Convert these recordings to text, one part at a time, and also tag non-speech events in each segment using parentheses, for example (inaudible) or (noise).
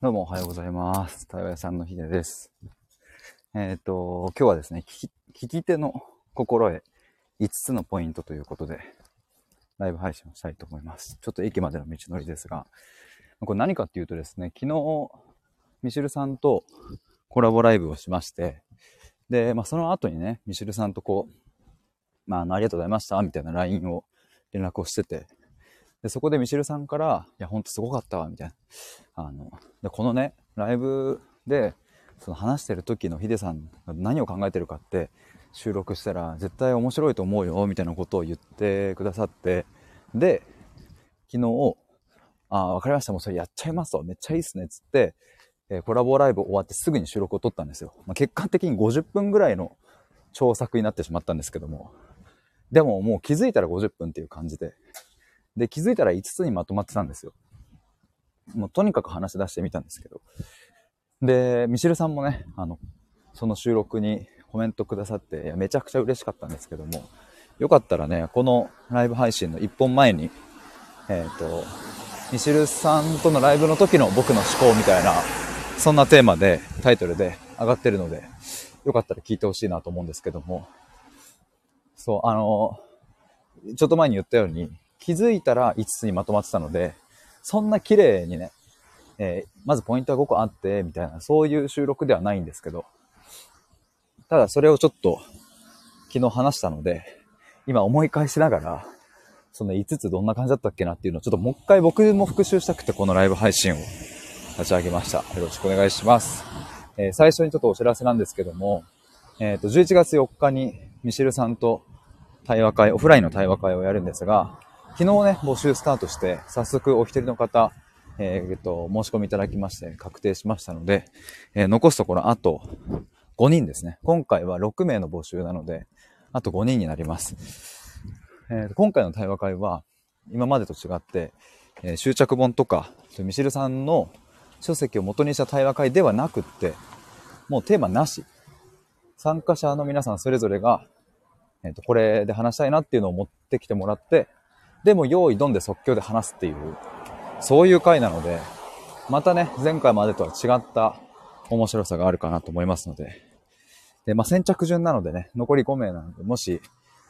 どうもおはようございます。対話屋さんのひでです。えっ、と、今日はですね、聞き聞き手の心得5つのポイントということで、ライブ配信をしたいと思います。ちょっと駅までの道のりですが、これ何かっていうとですね、昨日、ミシルさんとコラボライブをしまして、で、まあ、その後にね、ミシルさんとこう、まあ、ありがとうございました、みたいな LINE を、連絡をしてて、で、そこでミシルさんから、いや、ほんとすごかったわ、みたいな。あの、でこのね、ライブで、その話してる時のヒデさんが何を考えてるかって、収録したら絶対面白いと思うよ、みたいなことを言ってくださって、で、昨日、ああ、わかりました、もうそれやっちゃいますと、めっちゃいいっすね、つって、えーコラボライブ終わってすぐに収録を撮ったんですよ。まあ、結果的に50分ぐらいの長作になってしまったんですけども、でももう気づいたら50分っていう感じで、で、気づいたら5つにまとまってたんですよ。もうとにかく話し出してみたんですけど。で、ミシルさんもね、あの、その収録にコメントくださって、いやめちゃくちゃ嬉しかったんですけども、よかったらね、このライブ配信の1本前に、えっ、と、ミシルさんとのライブの時の僕の思考みたいな、そんなテーマで、タイトルで上がってるので、よかったら聞いてほしいなと思うんですけども、そう、あの、ちょっと前に言ったように、気づいたら5つにまとまってたので、そんな綺麗にね、えーまずポイントが5個あって、みたいな、そういう収録ではないんですけど、ただそれをちょっと昨日話したので、今思い返しながら、その5つどんな感じだったっけなっていうのをちょっともう一回僕も復習したくてこのライブ配信を立ち上げました。よろしくお願いします。えー最初にちょっとお知らせなんですけども、えっ、と、11月4日にミシェルさんと対話会、オフラインの対話会をやるんですが、昨日ね、募集スタートして、早速お一人の方、えーっと、申し込みいただきまして、確定しましたので、えー残すところあと5人ですね。今回は6名の募集なので、あと5人になります。えー今回の対話会は、今までと違って、えー執着本とか、ミシルさんの書籍を元にした対話会ではなくって、もうテーマなし。参加者の皆さんそれぞれが、えっ、と、これで話したいなっていうのを持ってきてもらって、でも用意どんで即興で話すっていう、そういう回なので、またね、前回までとは違った面白さがあるかなと思いますので、で、まあ、先着順なのでね、残り5名なので、もし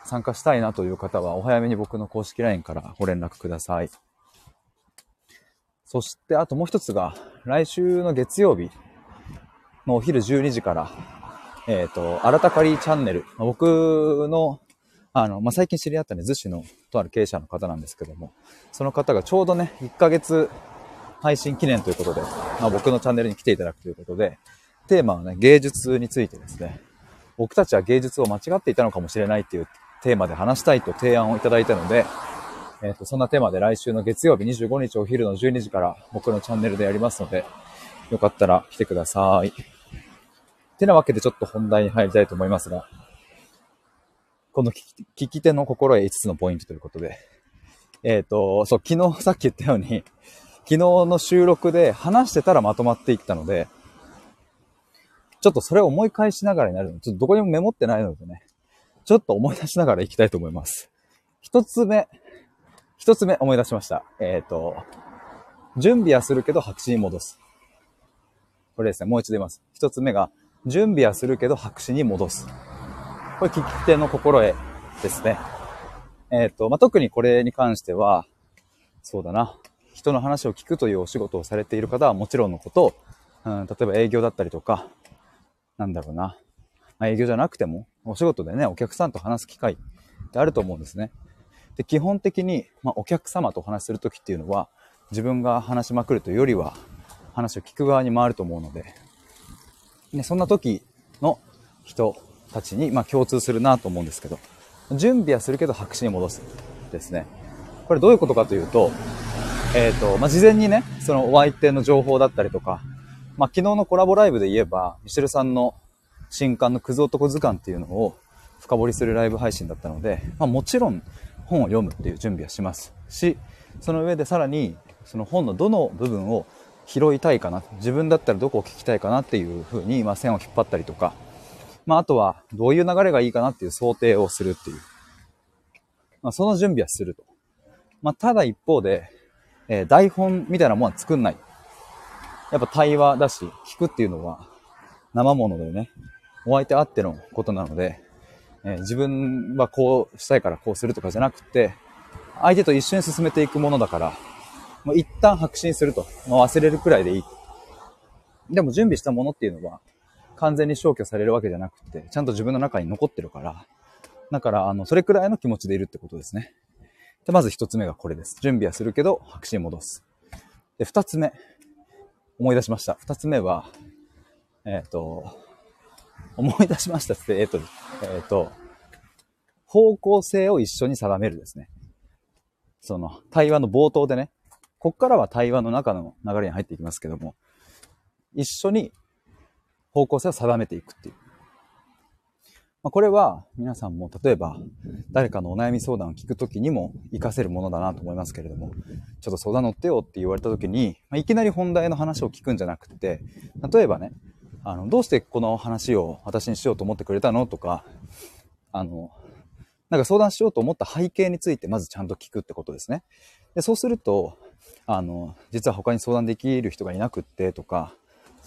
参加したいなという方は、お早めに僕の公式 LINE からご連絡ください。そして、あともう一つが、来週の月曜日のお昼12時から、えっ、と、新たかりチャンネル、僕の、あの、まあ、最近知り合ったね、逗子のとある経営者の方なんですけども、その方がちょうどね、1ヶ月配信記念ということで、まあ、僕のチャンネルに来ていただくということで、テーマはね、芸術についてですね、僕たちは芸術を間違っていたのかもしれないっていうテーマで話したいと提案をいただいたので、えっ、と、そんなテーマで来週の月曜日25日お昼の12時から僕のチャンネルでやりますので、よかったら来てください。てなわけでちょっと本題に入りたいと思いますが、この聞き聞き手の心得5つのポイントということで、えっ、と、そう、昨日 (laughs) さっき言ったように、昨日の収録で話してたらまとまっていったので、ちょっとそれを思い返しながらになるの、ちょっとどこにもメモってないのでね、ちょっと思い出しながら行きたいと思います。一つ目、一つ目思い出しました。えっ、と、準備はするけど白紙に戻す。これですね、もう一度言います。一つ目が、準備はするけど白紙に戻す。これ聞き手の心得ですね。えっ、と、まあ、特にこれに関しては、そうだな、人の話を聞くというお仕事をされている方はもちろんのこと、うん、例えば営業だったりとか、なんだろうな、まあ、営業じゃなくても、お仕事でね、お客さんと話す機会ってあると思うんですね。で、基本的に、まあ、お客様とお話しするときっていうのは、自分が話しまくるというよりは、話を聞く側に回ると思うので、ね、そんな時の人たちに、まあ、共通するなと思うんですけど、準備はするけど白紙に戻すですね。これどういうことかというと、えっ、と、まあ、事前にね、そのお相手の情報だったりとか、まあ、昨日のコラボライブで言えば、ミシェルさんの新刊のクズ男図鑑っていうのを深掘りするライブ配信だったので、まあ、もちろん本を読むっていう準備はしますし、その上でさらにその本のどの部分を拾いたいかな、自分だったらどこを聞きたいかなっていうふうに、まあ、線を引っ張ったりとか、まあ、あとはどういう流れがいいかなっていう想定をするっていう。まあ、その準備はすると。まあ、ただ一方で、えー台本みたいなものは作んない。やっぱ対話だし、聞くっていうのは生ものでね、お相手あってのことなので、えー、自分はこうしたいからこうするとかじゃなくて、相手と一緒に進めていくものだから、もう一旦白信すると、もう忘れるくらいでいい。でも準備したものっていうのは、完全に消去されるわけじゃなくて、ちゃんと自分の中に残ってるから、だから、あの、それくらいの気持ちでいるってことですね。で、まず一つ目がこれです。準備はするけど、白紙に戻す。で、二つ目。思い出しました。二つ目は、えっ、ー、と、思い出しましたって、えっ、ー、と、えっ、ー、と、方向性を一緒に定めるですね。その、対話の冒頭でね、こっからは対話の中の流れに入っていきますけども、一緒に方向性を定めていくっていう。まあ、これは皆さんも例えば誰かのお悩み相談を聞くときにも活かせるものだなと思いますけれども、ちょっと相談乗ってよって言われたときに、まあ、いきなり本題の話を聞くんじゃなくて、例えばね、あの、どうしてこの話を私にしようと思ってくれたのとか、あの、なんか相談しようと思った背景についてまずちゃんと聞くってことですね。でそうすると、あの、実は他に相談できる人がいなくってとか、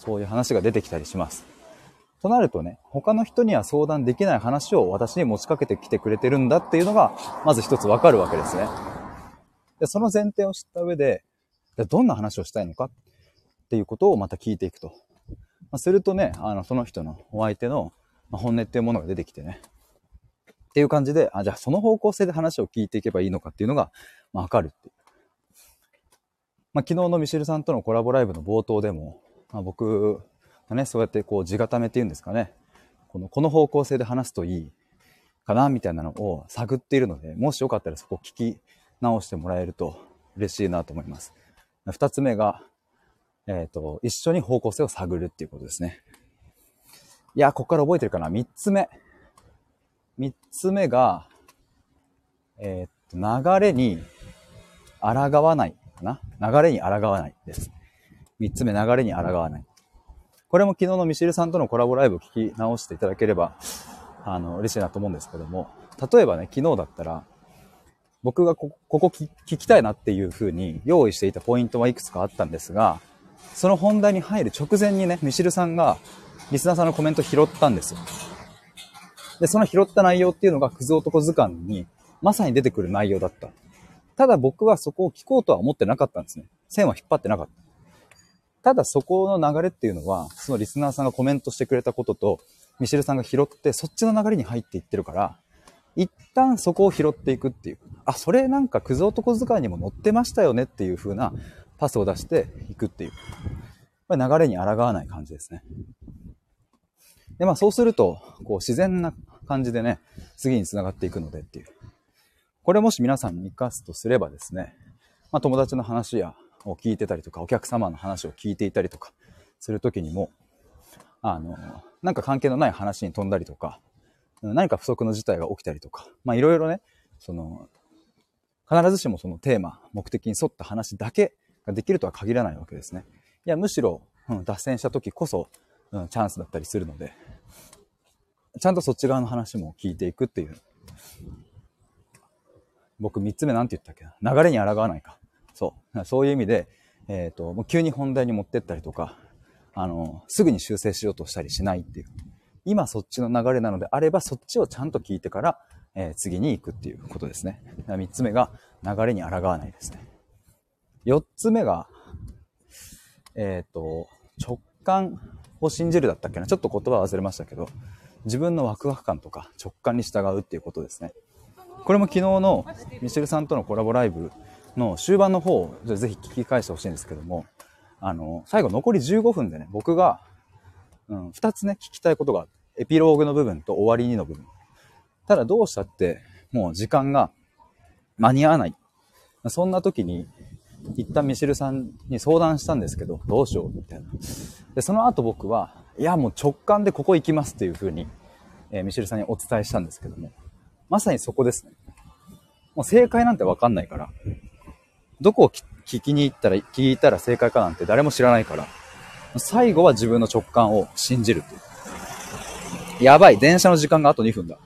そういう話が出てきたりします。となるとね、他の人には相談できない話を私に持ちかけてきてくれてるんだっていうのが、まず一つわかるわけですね。でその前提を知った上で、どんな話をしたいのか？っていうことをまた聞いていくと。まあ、するとね、あの、その人のお相手の本音っていうものが出てきてね。っていう感じで、あ、じゃあその方向性で話を聞いていけばいいのかっていうのが、まあ、わかるっていう。まあ、昨日のミシェルさんとのコラボライブの冒頭でも、まあ、僕ね、そうやってこう地固めっていうんですかね、この、この方向性で話すといいかな、みたいなのを探っているので、もしよかったらそこを聞き直してもらえると嬉しいなと思います。二つ目が、えっ、ー、と、一緒に方向性を探るっていうことですね。いや、ここから覚えてるかな三つ目。三つ目が、えっ、ー、と、流れに抗わないかな。流れに抗わないです。三つ目、流れに抗わない。これも昨日のミシルさんとのコラボライブを聞き直していただければ、あの、嬉しいなと思うんですけども、例えばね、昨日だったら、僕がこここ聞きたいなっていう風に用意していたポイントはいくつかあったんですが、その本題に入る直前にね、ミシルさんがリスナーさんのコメント拾ったんですよ。で、その拾った内容っていうのがクズ男図鑑にまさに出てくる内容だった。ただ僕はそこを聞こうとは思ってなかったんですね。線は引っ張ってなかった。ただそこの流れっていうのは、そのリスナーさんがコメントしてくれたことと、ミシェルさんが拾って、そっちの流れに入っていってるから、一旦そこを拾っていくっていう。あ、それなんかクズ男図鑑にも載ってましたよねっていう風なパスを出していくっていう。これ流れに抗わない感じですね。で、まあそうすると、こう自然な感じでね、次に繋がっていくのでっていう。これもし皆さんに活かすとすればですね、まあ友達の話やを聞いてたりとか、お客様の話を聞いていたりとかするときにも、あの、なんか関係のない話に飛んだりとか、何か不足の事態が起きたりとか、まあいろいろね、その、必ずしもそのテーマ、目的に沿った話だけができるとは限らないわけですね。いや、むしろ、うん、脱線した時こそ、うん、チャンスだったりするので、ちゃんとそっち側の話も聞いていくっていう。僕三つ目なんて言ったっけな？流れに抗わないか。そう。(laughs) そういう意味で、えっ、ー、と、もう急に本題に持ってったりとか、あの、すぐに修正しようとしたりしないっていう。今そっちの流れなのであれば、そっちをちゃんと聞いてから、えー、次に行くっていうことですね。三つ目が、流れに抗わないですね。四つ目が、えっ、ー、と、直感を信じるだったっけな。ちょっと言葉忘れましたけど、自分のワクワク感とか直感に従うっていうことですね。これも昨日のミシェルさんとのコラボライブの終盤の方をぜひ聞き返してほしいんですけども、あの、最後残り15分でね、僕が、うん、2つね、聞きたいことがエピローグの部分と終わりにの部分。ただどうしたって、もう時間が間に合わない。そんな時に、一旦ミシルさんに相談したんですけど、どうしようみたいな。で、その後僕は、いや、もう直感でここ行きますっていう風に、えー、ミシルさんにお伝えしたんですけども、まさにそこですね。もう正解なんてわかんないから、どこを聞きに行ったら、聞いたら正解かなんて誰も知らないから、最後は自分の直感を信じるっていう。やばい、電車の時間があと2分だ。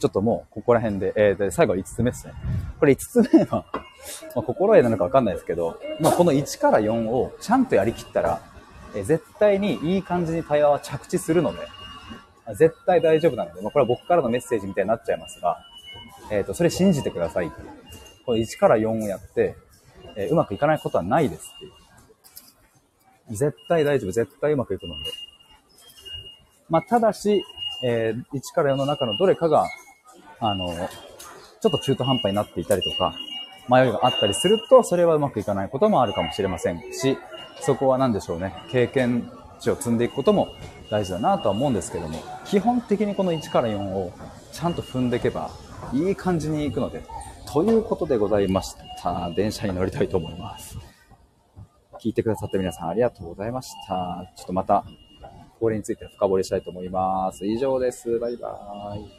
ちょっともう、ここら辺で、えー、で、最後は5つ目ですね。これ5つ目は、(laughs) まあ、心得なのかわかんないですけど、まあ、この1から4をちゃんとやりきったら、え絶対にいい感じに対話は着地するので、絶対大丈夫なので、まあ、これは僕からのメッセージみたいになっちゃいますが、えっ、ー、と、それ信じてください。これ1から4をやって、えー、うまくいかないことはないですっていう。絶対大丈夫、絶対うまくいくので。まあ、ただし、えー、1から4の中のどれかが、あの、ちょっと中途半端になっていたりとか、迷いがあったりすると、それはうまくいかないこともあるかもしれませんし、そこは何でしょうね、経験値を積んでいくことも大事だなとは思うんですけども、基本的にこの1から4をちゃんと踏んでいけば、いい感じに行くので、ということでございました。電車に乗りたいと思います。聞いてくださった皆さんありがとうございました。ちょっとまた、これについて深掘りしたいと思います。以上です。バイバーイ。